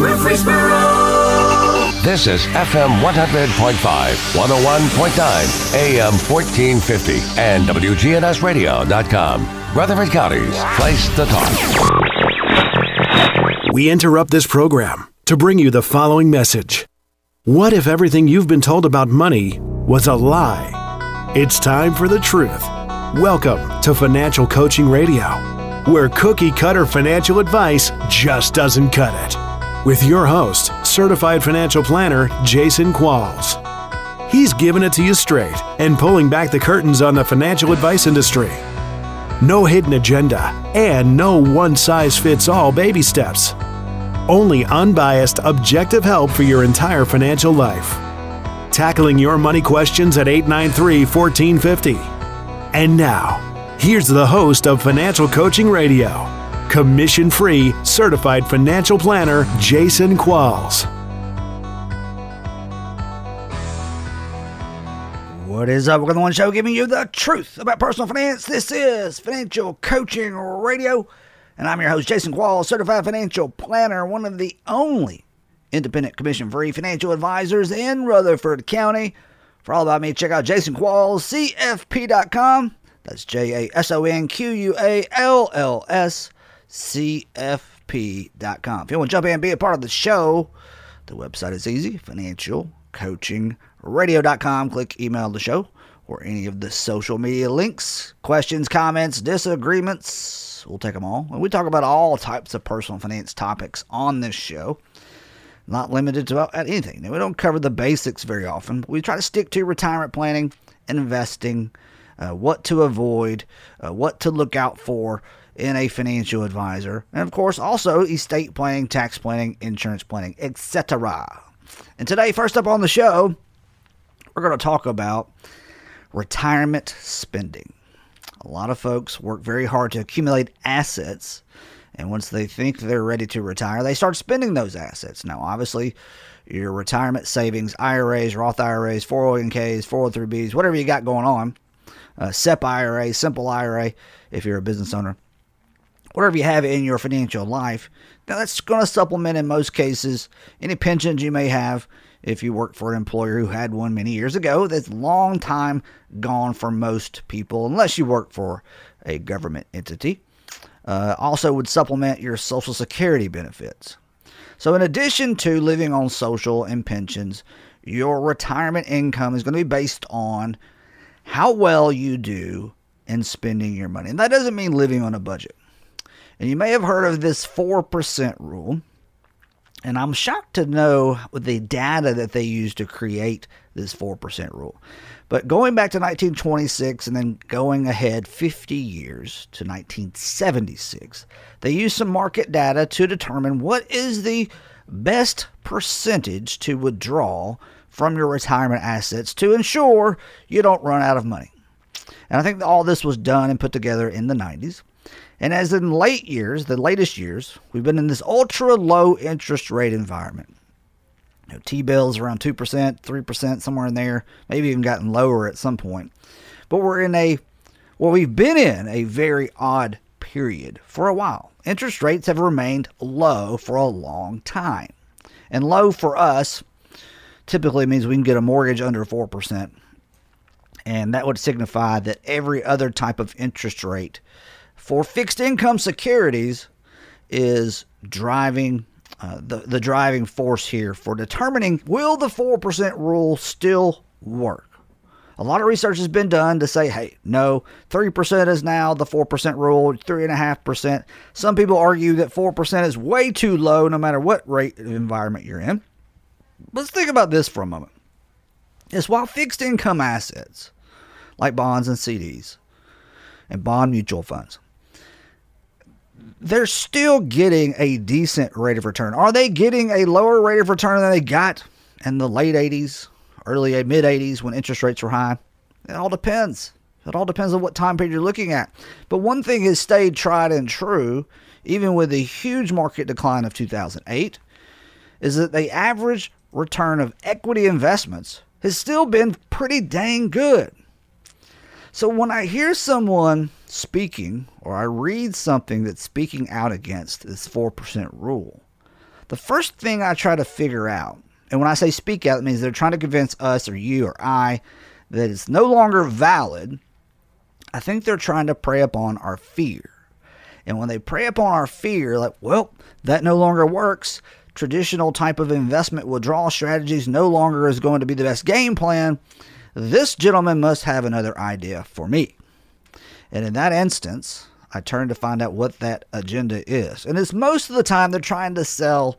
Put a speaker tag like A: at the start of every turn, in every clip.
A: Murfreesboro.
B: This is FM 100.5, 101.9, AM 1450, and WGNSradio.com. Rutherford County's place to talk.
C: We interrupt this program to bring you the following message. What if everything you've been told about money was a lie? It's time for the truth. Welcome to Financial Coaching Radio, where cookie cutter financial advice just doesn't cut it. With your host, certified financial planner Jason Qualls. He's giving it to you straight and pulling back the curtains on the financial advice industry. No hidden agenda and no one size fits all baby steps. Only unbiased, objective help for your entire financial life. Tackling your money questions at 893 1450. And now, here's the host of Financial Coaching Radio, commission free, certified financial planner Jason Qualls.
D: What is up? We're the one show giving you the truth about personal finance. This is Financial Coaching Radio, and I'm your host, Jason Qualls, certified financial planner, one of the only independent commission free financial advisors in Rutherford County. For all about me, check out jasonquallscfp.com. That's J A S O N Q U A L L S C F P.com. If you want to jump in and be a part of the show, the website is easy financialcoachingradio.com. Click email the show or any of the social media links. Questions, comments, disagreements, we'll take them all. And we talk about all types of personal finance topics on this show not limited to anything. Now, we don't cover the basics very often, but we try to stick to retirement planning, investing, uh, what to avoid, uh, what to look out for in a financial advisor, and of course, also estate planning, tax planning, insurance planning, etc. And today, first up on the show, we're going to talk about retirement spending. A lot of folks work very hard to accumulate assets and once they think they're ready to retire, they start spending those assets. Now, obviously, your retirement savings, IRAs, Roth IRAs, 401ks, 403bs, whatever you got going on, uh, SEP IRA, simple IRA, if you're a business owner, whatever you have in your financial life, now that's going to supplement in most cases any pensions you may have if you work for an employer who had one many years ago. That's long time gone for most people, unless you work for a government entity. Uh, also, would supplement your Social Security benefits. So, in addition to living on social and pensions, your retirement income is going to be based on how well you do in spending your money. And that doesn't mean living on a budget. And you may have heard of this 4% rule. And I'm shocked to know the data that they use to create this 4% rule. But going back to 1926 and then going ahead 50 years to 1976, they used some market data to determine what is the best percentage to withdraw from your retirement assets to ensure you don't run out of money. And I think all this was done and put together in the 90s. And as in late years, the latest years, we've been in this ultra low interest rate environment. You know, T-bills around 2%, 3%, somewhere in there, maybe even gotten lower at some point. But we're in a, well, we've been in a very odd period for a while. Interest rates have remained low for a long time. And low for us typically means we can get a mortgage under 4%. And that would signify that every other type of interest rate for fixed income securities is driving uh, the, the driving force here for determining will the 4% rule still work? A lot of research has been done to say, hey, no, 3% is now the 4% rule, 3.5%. Some people argue that 4% is way too low no matter what rate environment you're in. Let's think about this for a moment. It's while fixed income assets, like bonds and CDs, and bond mutual funds, they're still getting a decent rate of return. Are they getting a lower rate of return than they got in the late 80s, early mid 80s when interest rates were high? It all depends. It all depends on what time period you're looking at. But one thing has stayed tried and true, even with the huge market decline of 2008, is that the average return of equity investments has still been pretty dang good. So when I hear someone speaking or I read something that's speaking out against this 4% rule, The first thing I try to figure out, and when I say speak out, it means they're trying to convince us or you or I that it's no longer valid. I think they're trying to prey upon our fear. And when they prey upon our fear, like, well, that no longer works, traditional type of investment withdrawal strategies no longer is going to be the best game plan, this gentleman must have another idea for me. And in that instance, I turn to find out what that agenda is. And it's most of the time they're trying to sell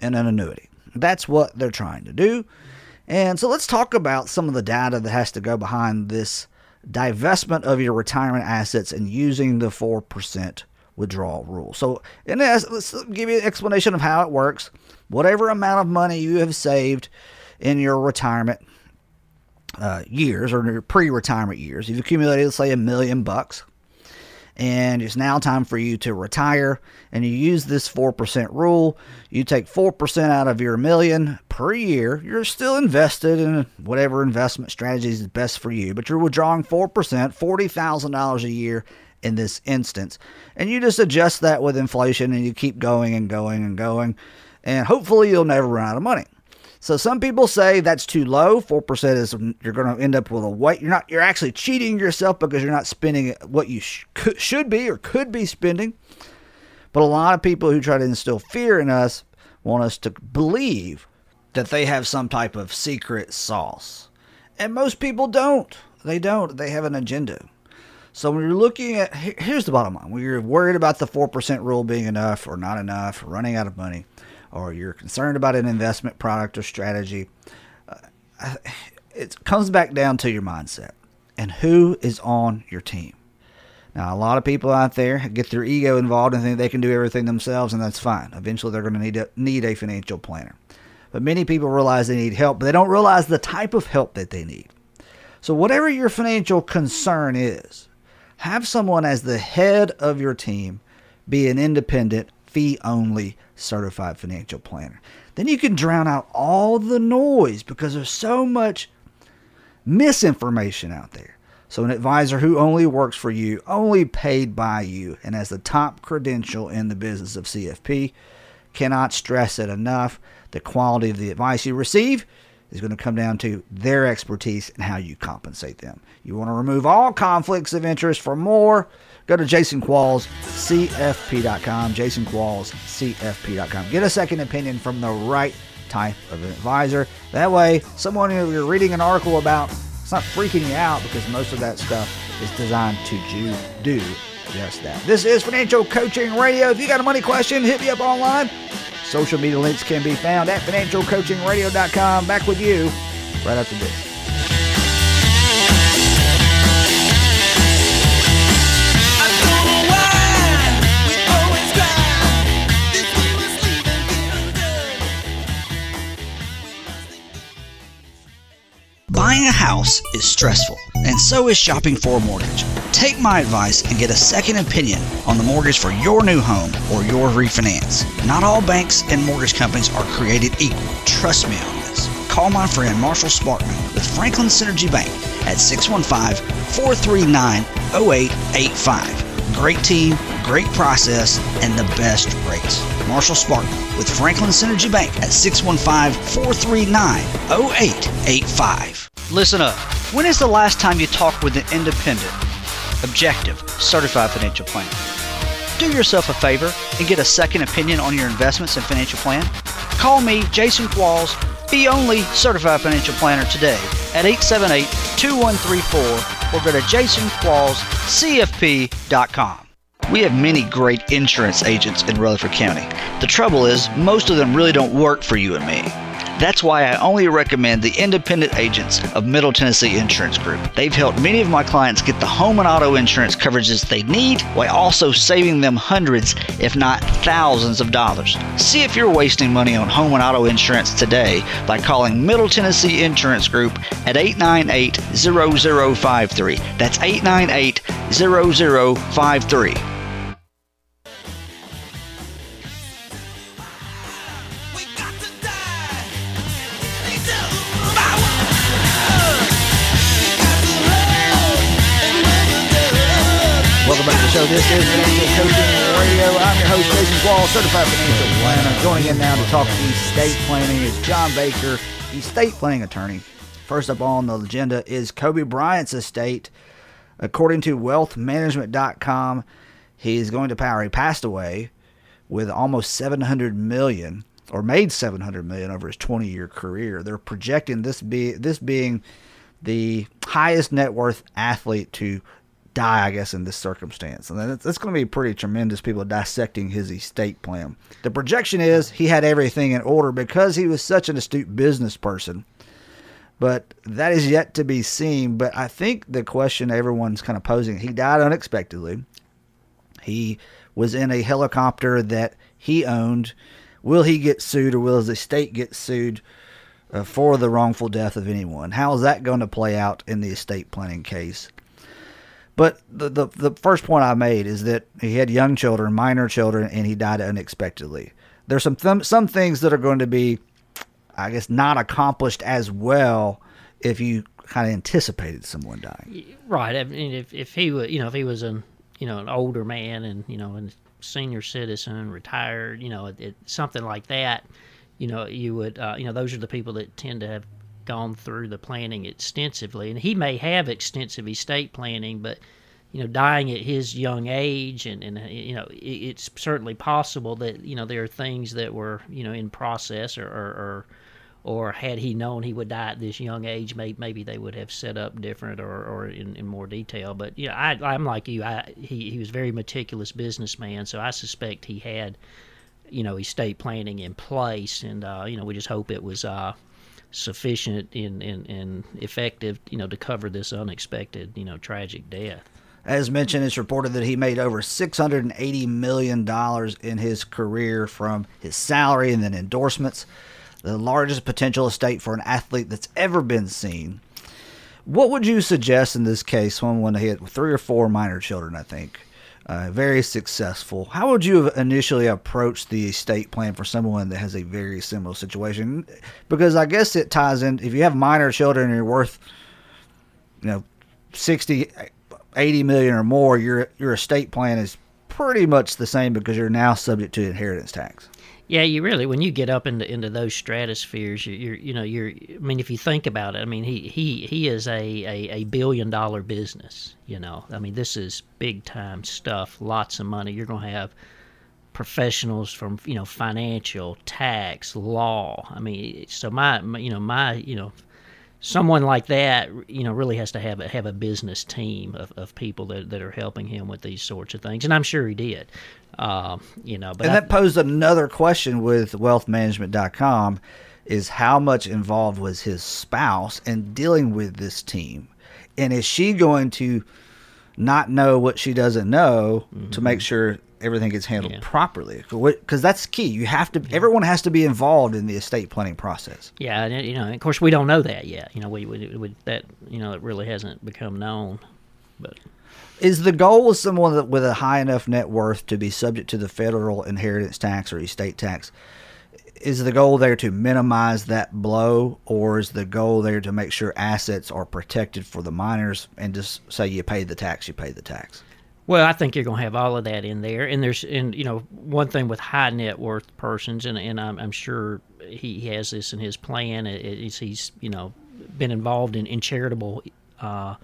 D: an annuity. That's what they're trying to do. And so let's talk about some of the data that has to go behind this divestment of your retirement assets and using the 4% withdrawal rule. So, in this, let's give you an explanation of how it works. Whatever amount of money you have saved in your retirement uh, years or pre-retirement years, you've accumulated, let's say, a million bucks, and it's now time for you to retire. And you use this four percent rule. You take four percent out of your million per year. You're still invested in whatever investment strategy is best for you, but you're withdrawing four percent, forty thousand dollars a year in this instance. And you just adjust that with inflation and you keep going and going and going. And hopefully you'll never run out of money. So some people say that's too low. Four percent is you're going to end up with a weight. You're not. You're actually cheating yourself because you're not spending what you sh- could, should be or could be spending. But a lot of people who try to instill fear in us want us to believe that they have some type of secret sauce, and most people don't. They don't. They have an agenda. So when you're looking at, here's the bottom line: when you're worried about the four percent rule being enough or not enough, or running out of money, or you're concerned about an investment product or strategy, uh, it comes back down to your mindset and who is on your team. Now, a lot of people out there get their ego involved and think they can do everything themselves, and that's fine. Eventually, they're going to need a, need a financial planner. But many people realize they need help, but they don't realize the type of help that they need. So, whatever your financial concern is, have someone as the head of your team be an independent, fee only certified financial planner. Then you can drown out all the noise because there's so much misinformation out there. So, an advisor who only works for you, only paid by you, and has the top credential in the business of CFP cannot stress it enough. The quality of the advice you receive is going to come down to their expertise and how you compensate them. You want to remove all conflicts of interest for more, go to jasonquallscfp.com, jasonquallscfp.com. Get a second opinion from the right type of advisor. That way, someone you're reading an article about, it's not freaking you out because most of that stuff is designed to do just that. This is Financial Coaching Radio. If you got a money question, hit me up online. Social media links can be found at financialcoachingradio.com. Back with you right after this. House is stressful, and so is shopping for a mortgage. Take my advice and get a second opinion on the mortgage for your new home or your refinance. Not all banks and mortgage companies are created equal. Trust me on this. Call my friend Marshall Sparkman with Franklin Synergy Bank at 615 439 0885. Great team, great process, and the best rates. Marshall Sparkman with Franklin Synergy Bank at 615 439 0885. Listen up. When is the last time you talked with an independent, objective, certified financial planner? Do yourself a favor and get a second opinion on your investments and financial plan. Call me, Jason Qualls, the only certified financial planner today at 878 2134 or go to jasonquallscfp.com. We have many great insurance agents in Rutherford County. The trouble is, most of them really don't work for you and me. That's why I only recommend the independent agents of Middle Tennessee Insurance Group. They've helped many of my clients get the home and auto insurance coverages they need while also saving them hundreds, if not thousands of dollars. See if you're wasting money on home and auto insurance today by calling Middle Tennessee Insurance Group at 898 0053. That's 898 0053. This is Financial Coaching Radio. I'm your host, Jason Qualls, certified financial planner. Joining in now to talk estate planning is John Baker, estate planning attorney. First up on the agenda is Kobe Bryant's estate. According to wealthmanagement.com, he is going to power. He passed away with almost 700 million or made 700 million over his 20 year career. They're projecting this be this being the highest net worth athlete to die, I guess, in this circumstance. And that's, going to be pretty tremendous. People dissecting his estate plan. The projection is he had everything in order because he was such an astute business person. But that is yet to be seen. But I think the question everyone's kind of posing he died unexpectedly. He was in a helicopter that he owned. Will he get sued or will his estate get sued uh, for the wrongful death of anyone? How is that going to play out in the estate planning case? But the, the, the first point I made is that he had young children, minor children, and he died unexpectedly. There's some th- some things that are going to be, I guess, not accomplished as well if you kind of anticipated someone dying.
A: Right. I mean, if if he was, you know, if he was an you know an older man and you know a senior citizen, retired, you know, it, it, something like that, you know, you would, uh, you know, those are the people that tend to have gone through the planning extensively, and he may have extensive estate planning, but you know, dying at his young age, and and you know, it, it's certainly possible that you know there are things that were you know in process, or or, or, or had he known he would die at this young age, maybe maybe they would have set up different or, or in, in more detail. But you know, I I'm like you, I he he was a very meticulous businessman, so I suspect he had you know estate planning in place, and uh, you know, we just hope it was. Uh, sufficient and, and, and effective, you know, to cover this unexpected, you know, tragic death.
D: As mentioned, it's reported that he made over $680 million in his career from his salary and then endorsements, the largest potential estate for an athlete that's ever been seen. What would you suggest in this case when he had three or four minor children, I think? Uh, very successful. How would you have initially approached the estate plan for someone that has a very similar situation? Because I guess it ties in. If you have minor children and you're worth, you know, 60, 80 million or more, your your estate plan is pretty much the same because you're now subject to inheritance tax.
A: Yeah, you really when you get up into into those stratospheres, you're, you're you know you're. I mean, if you think about it, I mean he he he is a, a a billion dollar business. You know, I mean this is big time stuff. Lots of money. You're gonna have professionals from you know financial, tax, law. I mean, so my, my you know my you know someone like that, you know, really has to have a, have a business team of, of people that, that are helping him with these sorts of things, and I'm sure he did. Uh, you know, but
D: and
A: I,
D: that posed another question with wealthmanagement.com is how much involved was his spouse in dealing with this team, and is she going to not know what she doesn't know mm-hmm. to make sure everything gets handled yeah. properly because that's key you have to yeah. everyone has to be involved in the estate planning process
A: yeah and you know of course we don't know that yet you know we, we, we that you know it really hasn't become known but
D: is the goal of someone that, with a high enough net worth to be subject to the federal inheritance tax or estate tax? Is the goal there to minimize that blow, or is the goal there to make sure assets are protected for the minors and just say you pay the tax, you pay the tax?
A: Well, I think you're going to have all of that in there, and there's, and you know, one thing with high net worth persons, and and I'm, I'm sure he has this in his plan. Is he's you know been involved in in charitable uh,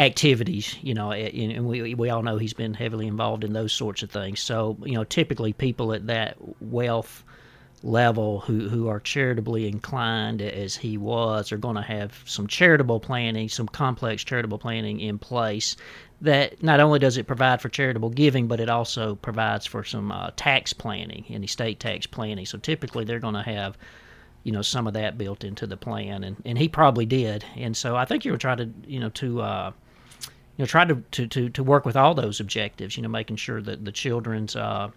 A: activities, you know, and we, we all know he's been heavily involved in those sorts of things. So, you know, typically people at that wealth level who, who are charitably inclined as he was are going to have some charitable planning, some complex charitable planning in place that not only does it provide for charitable giving, but it also provides for some uh, tax planning and estate tax planning. So typically they're going to have you know some of that built into the plan and, and he probably did and so i think you were trying to you know to uh, you know, try to, to, to, to work with all those objectives, you know, making sure that the children's uh,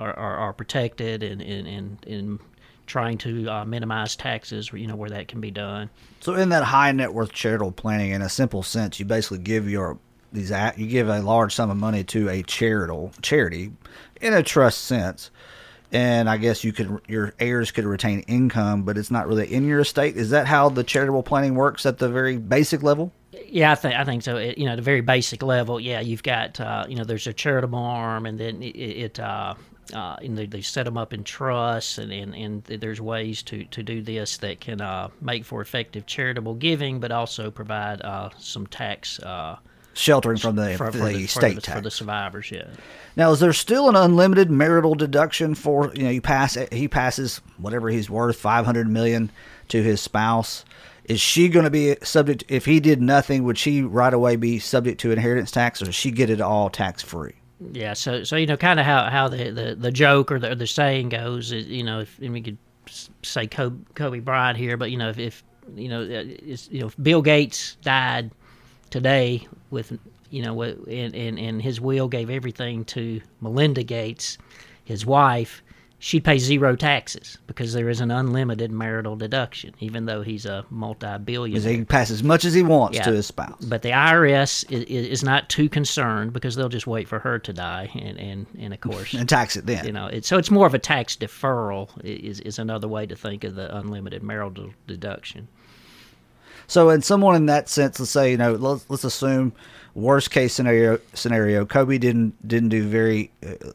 A: are, are, are protected and, and, and, and trying to uh, minimize taxes, you know, where that can be done.
D: So in that high net worth charitable planning, in a simple sense, you basically give your these act you give a large sum of money to a charitable charity in a trust sense and I guess you could your heirs could retain income, but it's not really in your estate. Is that how the charitable planning works at the very basic level?
A: Yeah, I think I think so. It, you know, at a very basic level, yeah, you've got uh, you know there's a charitable arm, and then it, it uh, uh, and they, they set them up in trusts, and, and, and there's ways to, to do this that can uh, make for effective charitable giving, but also provide uh, some tax uh,
D: sheltering from the,
A: for,
D: the
A: for the,
D: state
A: for the,
D: tax.
A: for the survivors. Yeah.
D: Now, is there still an unlimited marital deduction for you know you pass he passes whatever he's worth five hundred million to his spouse? Is she going to be subject if he did nothing? Would she right away be subject to inheritance tax, or does she get it all tax free?
A: Yeah, so so you know, kind of how how the, the, the joke or the, or the saying goes, is, you know, if and we could say Kobe, Kobe Bryant here, but you know, if, if you know, uh, you know, if Bill Gates died today with you know, and, and and his will gave everything to Melinda Gates, his wife, she'd pay zero taxes because there is an unlimited marital deduction, even though he's a multi-billionaire.
D: he can pass as much as he wants
A: Yeah.
D: to his spouse.
A: But the IRS is, is not too concerned because they'll just wait for her to die, and and, and of course,
D: and tax it then.
A: you know, it, so it's more of a tax deferral. Is is another way to think of the unlimited marital deduction.
D: So, in someone in that sense, let's say you know, let's, let's assume worst case scenario scenario, Kobe didn't didn't do very uh,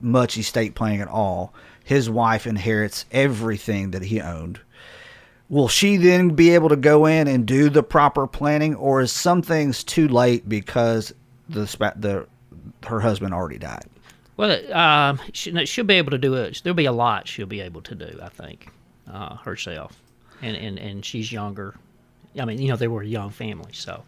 D: much estate planning at all. His wife inherits everything that he owned. Will she then be able to go in and do the proper planning, or is some things too late because the the her husband already died?
A: Well, um, she, she'll be able to do it. There'll be a lot she'll be able to do, I think, uh, herself, and, and and she's younger. I mean, you know, they were a young family, so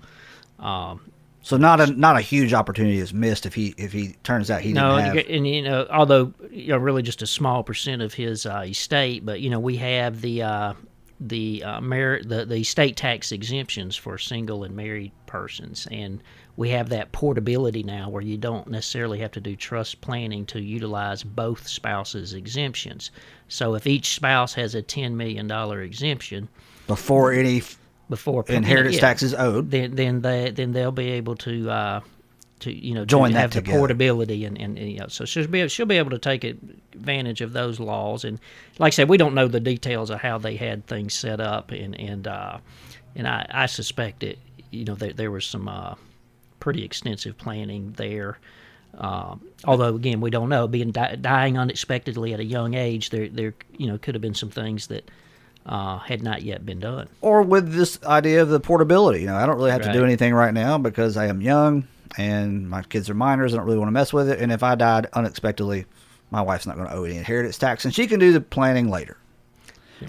A: um,
D: So not a not a huge opportunity is missed if he if he turns out he
A: no,
D: didn't
A: and,
D: have.
A: you- and you know, although you know, really just a small percent of his uh, estate, but you know, we have the uh, the uh, mar- the the estate tax exemptions for single and married persons, and we have that portability now where you don't necessarily have to do trust planning to utilize both spouses' exemptions. So if each spouse has a ten million dollar exemption
D: before any
A: before
D: inheritance
A: yeah,
D: tax is owed.
A: then then they then they'll be able to uh, to you know
D: Join
A: to
D: that
A: have the portability and, and, and, you know so she'll be she'll be able to take advantage of those laws and like I said we don't know the details of how they had things set up and and uh, and I, I suspect it you know there, there was some uh, pretty extensive planning there. Um, although again, we don't know. Being di- dying unexpectedly at a young age, there there you know could have been some things that uh, had not yet been done.
D: or with this idea of the portability. You know, I don't really have to do anything right now because I am young and my kids are minors. I don't really want to mess with it. And if I died unexpectedly, my wife's not going to owe any inheritance tax, and she can do the planning later.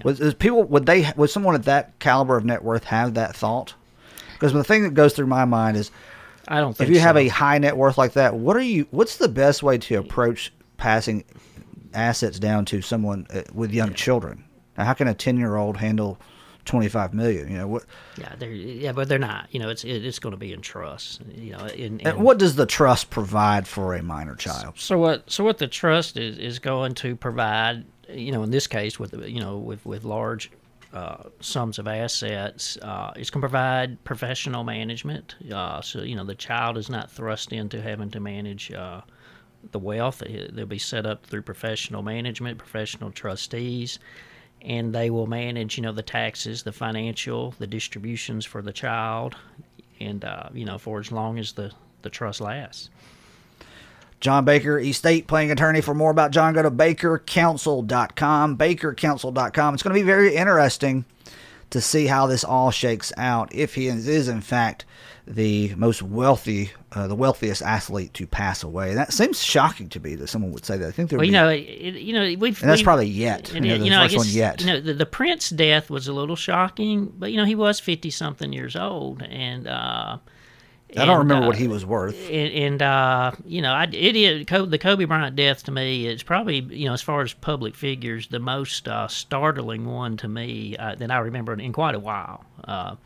D: Was is people would they would someone at that caliber of net worth have that thought? Because the thing that goes through my mind is
A: I don't
D: if you have a high net worth like that, what are you? What's the best way to approach passing assets down to someone uh, with young children? How can a ten year old handle twenty five million? You know what?
A: Yeah, they're yeah, but they're not. You know, it's it's going to be in trust. You know, in,
D: And
A: in
D: what does the trust provide for a minor child?
A: So what? So what the trust is is going to provide? You know, in this case, with you know, with with large uh, sums of assets, uh, it's going to provide professional management. Uh, so you know, the child is not thrust into having to manage. Uh, the wealth they'll be set up through professional management, professional trustees, and they will manage, you know, the taxes, the financial, the distributions for the child, and uh, you know, for as long as the the trust lasts.
D: John Baker, estate planning attorney. For more about John, go to bakercounsel.com. Bakercounsel.com. It's going to be very interesting to see how this all shakes out. If he is, is in fact the most wealthy, uh, the wealthiest athlete to pass away, and that seems shocking to me that someone would say that. I think there
A: Well, you
D: be-
A: know, it, you know, we've
D: and that's
A: we've-
D: probably yet.
A: and
D: You know, the
A: you know,
D: first one yet.
A: You know, the, the Prince death was a little shocking, but you know, he was fifty something years old, and uh,
D: I don't
A: and,
D: remember
A: uh,
D: what he was worth.
A: and, and uh, you know, I, it is the Kobe Bryant death to me is probably you know as far as public figures the most uh, startling one to me uh, that I remember in, quite a while. Uh,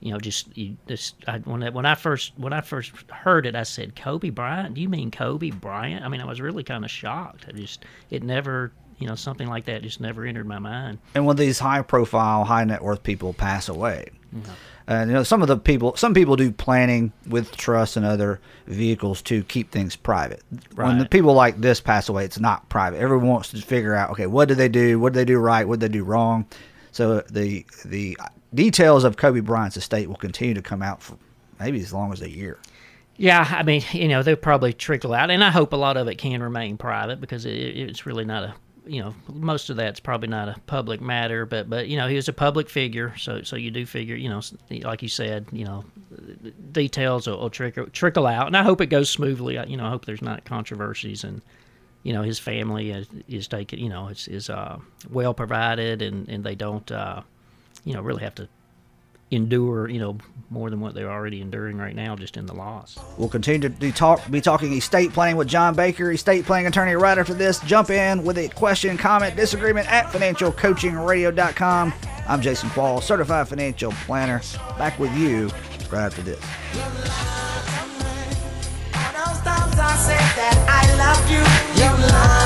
A: you know, just you just I, when I, when I first when I first heard it, I said Kobe Bryant. Do you mean Kobe Bryant? I mean, I was really kind of shocked. I just it never you know something like that just never entered my mind.
D: and when these high profile, high net worth people pass away. Mm-hmm. And you know, some of the people, some people do planning with trusts and other vehicles to keep things private. Right. When the people like this pass away, it's not private. Everyone wants to figure out, okay, what did they do? What did they do right? What did they do wrong? So the the details of Kobe Bryant's estate will continue to come out for maybe as long as a year.
A: Yeah, I mean, you know, they'll probably trickle out, and I hope a lot of it can remain private because it, it's really not a, you know, most of that's probably not a public matter. But but you know, he was a public figure, so so you do figure, you know, like you said, you know, details will, will trickle trickle out, and I hope it goes smoothly. I, you know, I hope there's not controversies and. You know his family is, is taken. You know is is uh, well provided, and, and they don't. Uh, you know really have to endure, you know, more than what they're already enduring right now just in the loss.
D: We'll continue to talk, be talking estate planning with John Baker, estate planning attorney, right after this. Jump in with a question, comment, disagreement at financialcoachingradio.com. I'm Jason Qualls, certified financial planner. Back with you right after this. Yes,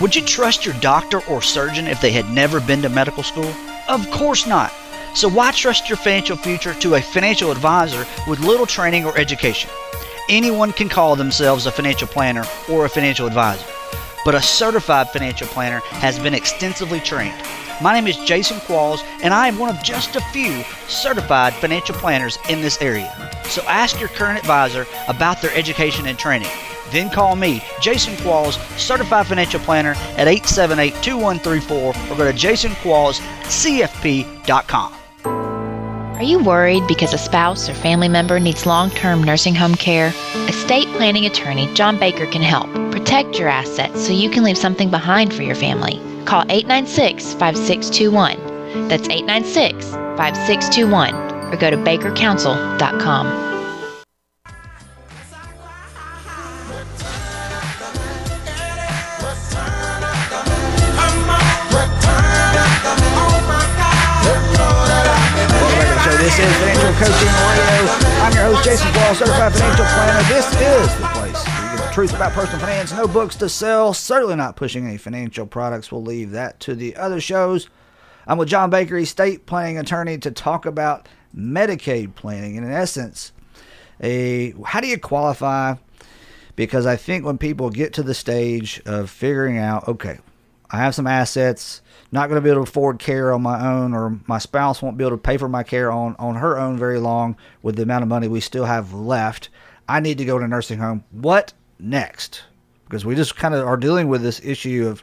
D: Would you trust your doctor or surgeon if they had never been to medical school? Of course not. So why trust your financial future to a financial advisor with little training or education? Anyone can call themselves a financial planner or a financial advisor, but a certified financial planner has been extensively trained. My name is Jason Qualls, and I am one of just a few certified financial planners in this area. So ask your current advisor about their education and training. Then call me, Jason Qualls, Certified Financial Planner, at 878 2134 or go to jasonquallscfp.com.
E: Are you worried because a spouse or family member needs long term nursing home care? Estate planning attorney John Baker can help. Protect your assets so you can leave something behind for your family. Call 896 5621. That's 896 5621 or go to
D: bakercounsel.com. is Financial Coaching Radio. I'm your host, Jason Qualls, Certified Financial Planner. This is the place where you get the truth about personal finance. No books to sell. Certainly not pushing any financial products. We'll leave that to the other shows. I'm with John Baker, estate planning attorney, to talk about Medicaid planning. And in essence, a how do you qualify? Because I think when people get to the stage of figuring out, okay, I have some assets not going to be able to afford care on my own, or my spouse won't be able to pay for my care on, on her own very long with the amount of money we still have left. I need to go to nursing home. What next? Because we just kind of are dealing with this issue of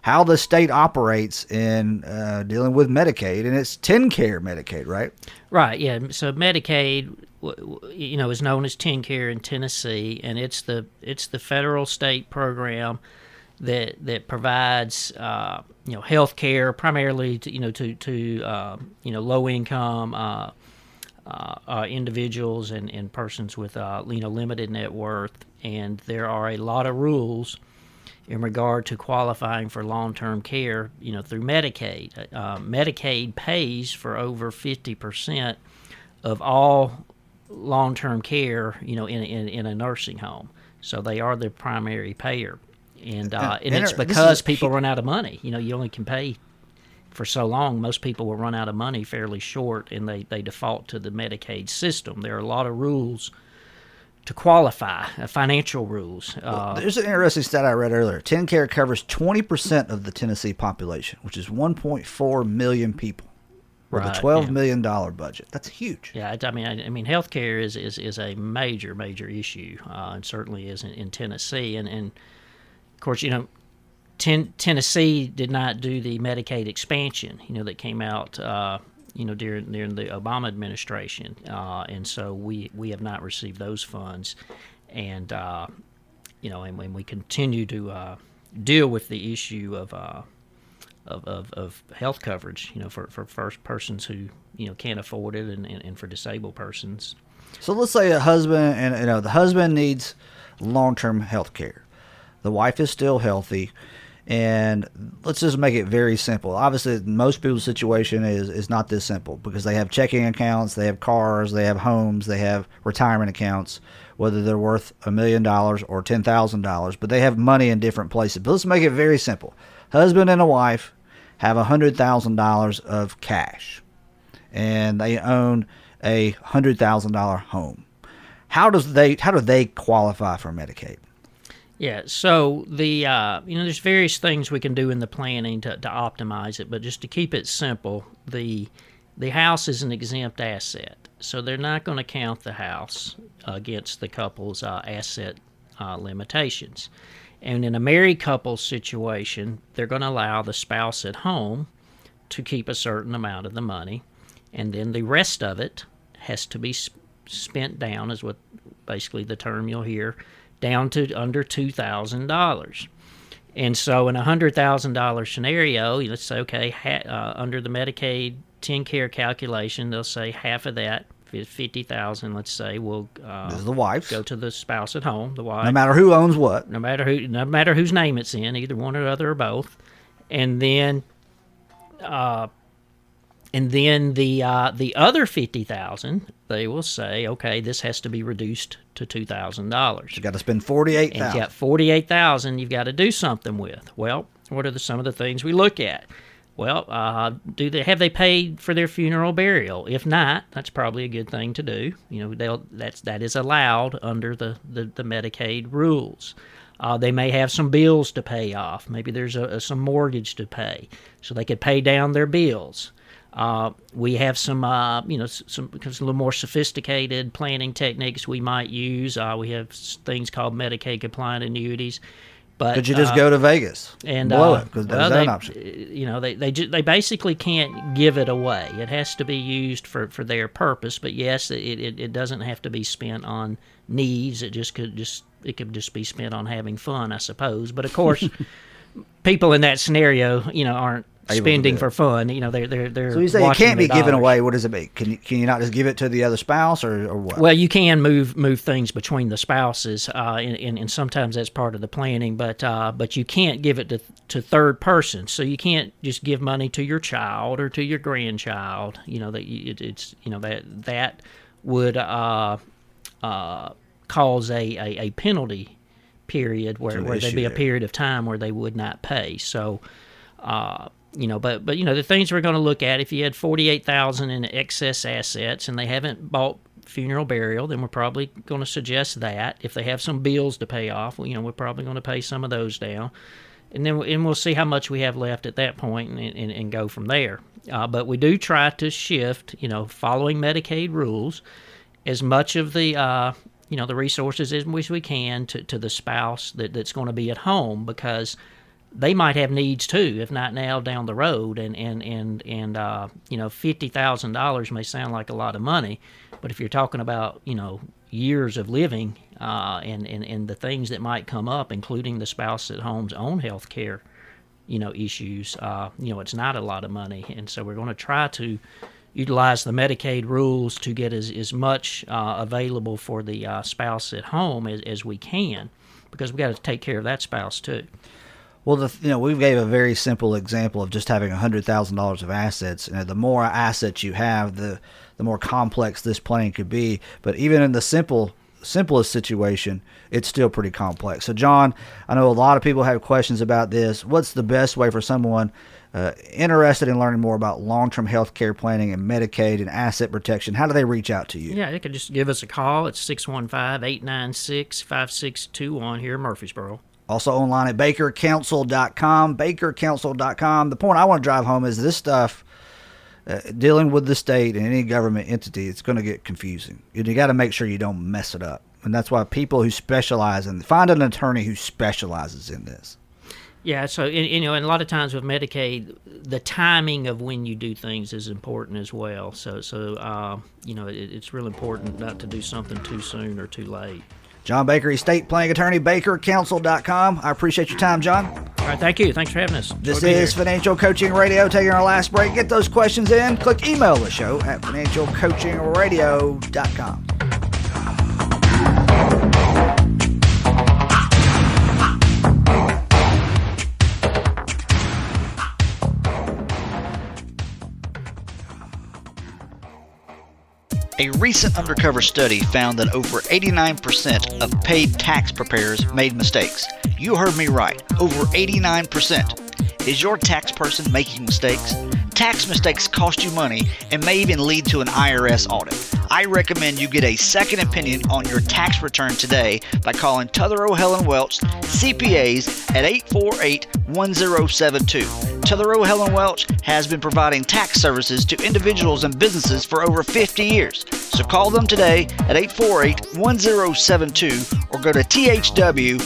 D: how the state operates in uh, dealing with Medicaid, and it's TennCare Medicaid, right?
A: Right. Yeah. So Medicaid, you know, is known as TennCare in Tennessee, and it's the it's the federal state program that that provides uh, you know health care primarily to you know to to uh, you know low income uh, uh, uh individuals and, and persons with uh, you know limited net worth. And there are a lot of rules in regard to qualifying for long-term care you know through Medicaid. Medicaid pays for over 50% of all long-term care you know in, in, in a nursing home. So they are the primary payer and uh, and, and it's because people run out of money. You know, you only can pay for so long. Most people will run out of money fairly short, and they they default to the Medicaid system. There are a lot of rules to qualify, uh, financial rules.
D: Uh, well, there's an interesting stat I read earlier. TennCare covers 20% of the Tennessee population, which is 1.4 million people. With right, a twelve yeah. million dollar budget, that's huge.
A: Yeah, I mean, I, I, mean, healthcare is, is is a major, major issue, uh, and certainly is in, in Tennessee. And and of course, you know, ten- Tennessee did not do the Medicaid expansion, you know, that came out, uh, you know, during during the Obama administration, uh, and so we we have not received those funds, and uh, you know, and when we continue to uh, deal with the issue of uh, of, of, of health coverage, you know, for, for first persons who you know can't afford it, and, and, and for disabled persons.
D: So let's say a husband and you know the husband needs long-term health care. The wife is still healthy and let's just make it very simple. Obviously, most people's situation is, is not this simple because they have checking accounts, they have cars, they have homes, they have retirement accounts, whether they're worth a million dollars or ten thousand dollars, but they have money in different places. But let's make it very simple. Husband and a wife have a hundred thousand dollars of cash and they own a hundred thousand dollar home. How does they how do they qualify for Medicaid?
A: Yeah, so the uh, you know there's various things we can do in the planning to, to optimize it, but just to keep it simple, the the house is an exempt asset, so they're not going to count the house against the couple's uh, asset uh, limitations. And in a married couple situation, they're going to allow the spouse at home to keep a certain amount of the money, and then the rest of it has to be sp- spent down, is what basically the term you'll hear down to under $2,000. And so in a $100,000 scenario, let's say, okay, ha- uh, under the Medicaid TennCare calculation, they'll say half of that, 50000 let's say, will uh,
D: the wife
A: go to the spouse at home, the wife
D: No matter who owns what.
A: no matter who, no matter whose name it's in, either one or other or both, and then, uh, and then the uh, the other fifty thousand, they will say, okay, this has to be reduced to two thousand dollars.
D: You got to spend forty-eight
A: And you
D: thousand.
A: got forty eight thousand. You've got to do something with. Well, what are the, some of the things we look at? Well, uh, do they have they paid for their funeral burial? If not, that's probably a good thing to do. You know, they'll that's that is allowed under the the, the Medicaid rules. Uh, they may have some bills to pay off. Maybe there's a, a, some mortgage to pay, so they could pay down their bills. Uh, we have some, uh, you know, some because a little more sophisticated planning techniques we might use. Uh, we have things called Medicaid compliant annuities. But
D: Could you just
A: uh,
D: go to Vegas
A: and
D: blow
A: uh,
D: it? Because
A: well,
D: that's an option.
A: You know, they they ju- they basically can't give it away. It has to be used for, for their purpose. But yes, it, it, it doesn't have to be spent on needs. It just could just it could just be spent on having fun, I suppose. But of course, people in that scenario, you know, aren't spending for fun. You know, they're they're they're.
D: So you say it can't be
A: their
D: given away. What does it mean? Can you, can you not just give it to the other spouse or, or what?
A: Well, you can move move things between the spouses, uh, and, and, and sometimes that's part of the planning. But uh, but you can't give it to to third person. So you can't just give money to your child or to your grandchild. You know that it, it's you know that that would uh, uh, cause a, a, a penalty period where, where there'd be a period of time where they would not pay. So. Uh, you know, but but you know the things we're going to look at. If you had forty eight thousand in excess assets and they haven't bought funeral burial, then we're probably going to suggest that. If they have some bills to pay off, you know, we're probably going to pay some of those down, and then and we'll see how much we have left at that point and and, and go from there. Uh, but we do try to shift, you know, following Medicaid rules, as much of the uh, you know the resources as we can to, to the spouse that, that's going to be at home because they might have needs too, if not now down the road. And and and and uh, you know, fifty thousand dollars may sound like a lot of money, but if you're talking about you know years of living uh, and and and the things that might come up, including the spouse at home's own health care, you know, issues, uh, you know, it's not a lot of money, and so we're going to try to utilize the Medicaid rules to get as, as much uh, available for the uh, spouse at home as, as we can because we got to take care of that spouse too.
D: Well, the, you know, we gave a very simple example of just having hundred thousand dollars of assets. You know, the more assets you have, the the more complex this plan could be. But even in the simple simplest situation, it's still pretty complex. So, John, I know a lot of people have questions about this. What's the best way for someone uh, interested in learning more about long-term health care planning and Medicaid and asset protection? How do they reach out to you?
A: Yeah, they could just give us a call. It's 615 896 5621 here in Murfreesboro.
D: Also online at bakercounsel.com, bakercounsel.com. The point I want to drive home is this stuff, uh, dealing with the state and any government entity, it's going to get confusing. And you got to make sure you don't mess it up. And that's why people who specialize in, find an attorney who specializes in this.
A: Yeah, so you know, and a lot of times with Medicaid, the timing of when you do things is important as well. So, so uh, you know, it, it's real important not to do something too soon or too late.
D: John Baker, estate planning attorney, bakercounsel.com. I appreciate your time, John.
A: All right, thank you. Thanks for having us.
D: This is Financial Coaching Radio. Taking our last break. Get those questions in. Click email the show at financialcoachingradio.com. A recent undercover study found that over 89% of paid tax preparers made mistakes. You heard me right, over 89%. Is your tax person making mistakes? Tax mistakes cost you money and may even lead to an IRS audit. I recommend you get a second opinion on your tax return today by calling Tuthero Helen Welch CPAs at 848 1072. Tuthero Helen Welch has been providing tax services to individuals and businesses for over 50 years. So call them today at 848 1072 or go to thwcpa.com.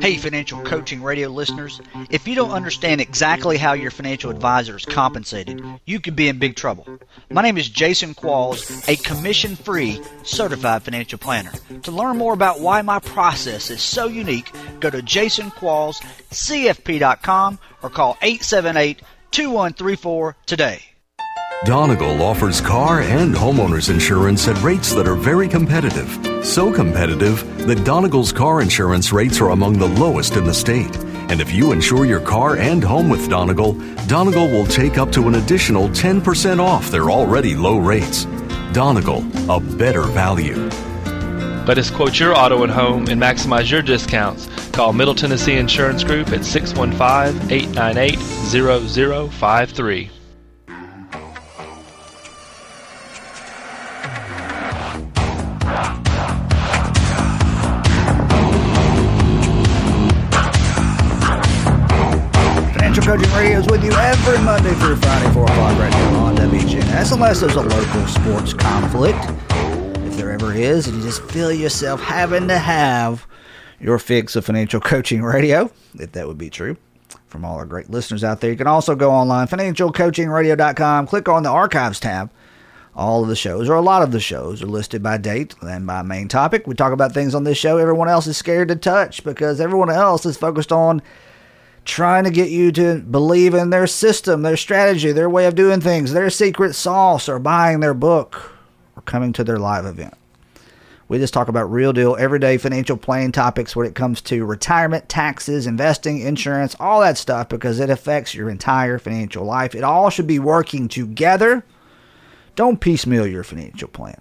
D: Hey, financial coaching radio listeners. If you don't understand exactly how your financial advisor is compensated, you could be in big trouble. My name is Jason Qualls, a commission free certified financial planner. To learn more about why my process is so unique, go to jasonquallscfp.com or call 878 2134 today.
F: Donegal offers car and homeowners insurance at rates that are very competitive. So competitive that Donegal's car insurance rates are among the lowest in the state. And if you insure your car and home with Donegal, Donegal will take up to an additional 10% off their already low rates. Donegal, a better value.
G: Let us quote your auto and home and maximize your discounts. Call Middle Tennessee Insurance Group at 615 898 0053.
D: Coaching Radio is with you every Monday through Friday, 4 o'clock right here on WGNS, unless there's a local sports conflict. If there ever is, and you just feel yourself having to have your fix of Financial Coaching Radio, if that would be true. From all our great listeners out there, you can also go online, financialcoachingradio.com, click on the archives tab. All of the shows, or a lot of the shows, are listed by date and by main topic. We talk about things on this show everyone else is scared to touch because everyone else is focused on trying to get you to believe in their system, their strategy, their way of doing things, their secret sauce, or buying their book, or coming to their live event. We just talk about real deal, everyday financial planning topics when it comes to retirement, taxes, investing, insurance, all that stuff because it affects your entire financial life. It all should be working together. Don't piecemeal your financial plan.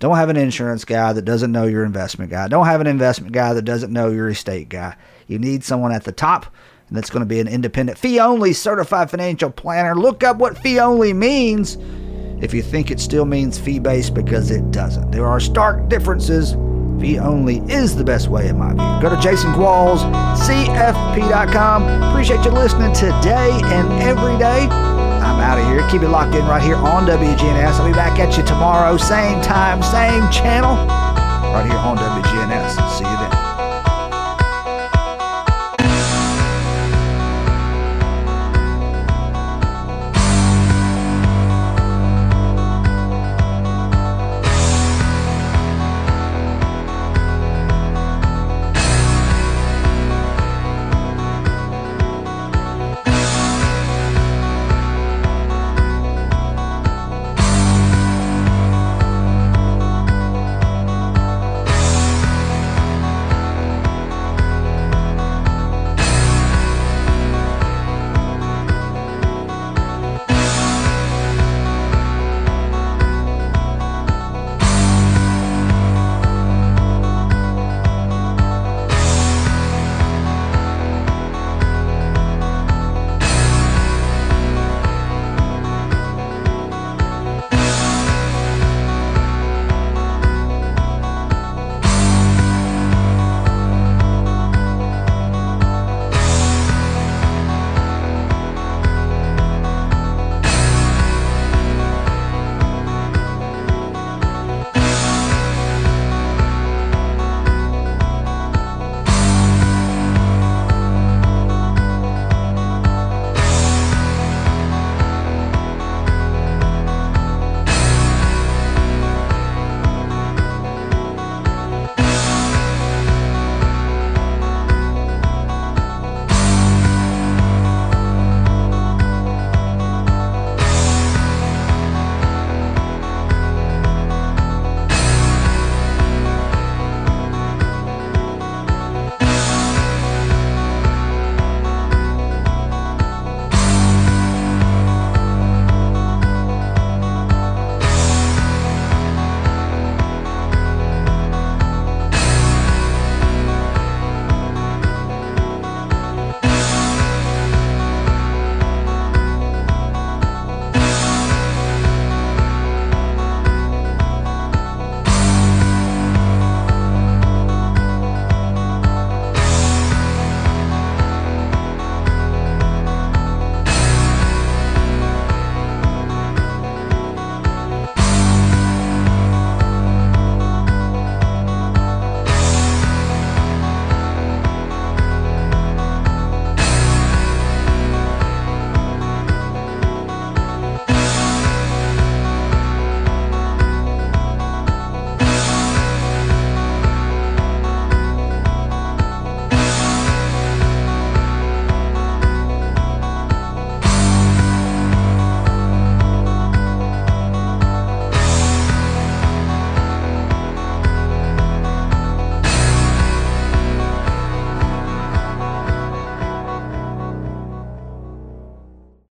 D: Don't have an insurance guy that doesn't know your investment guy. Don't have an investment guy that doesn't know your estate guy. You need someone at the top and that's going to be an independent fee only certified financial planner. Look up what fee only means if you think it still means fee based because it doesn't. There are stark differences. Fee only is the best way in my view. Go to jasonquallscfp.com. Appreciate you listening today and every day. I'm out of here. Keep it locked in right here on WGNS. I'll be back at you tomorrow, same time, same channel, right here on WGNS. See you then.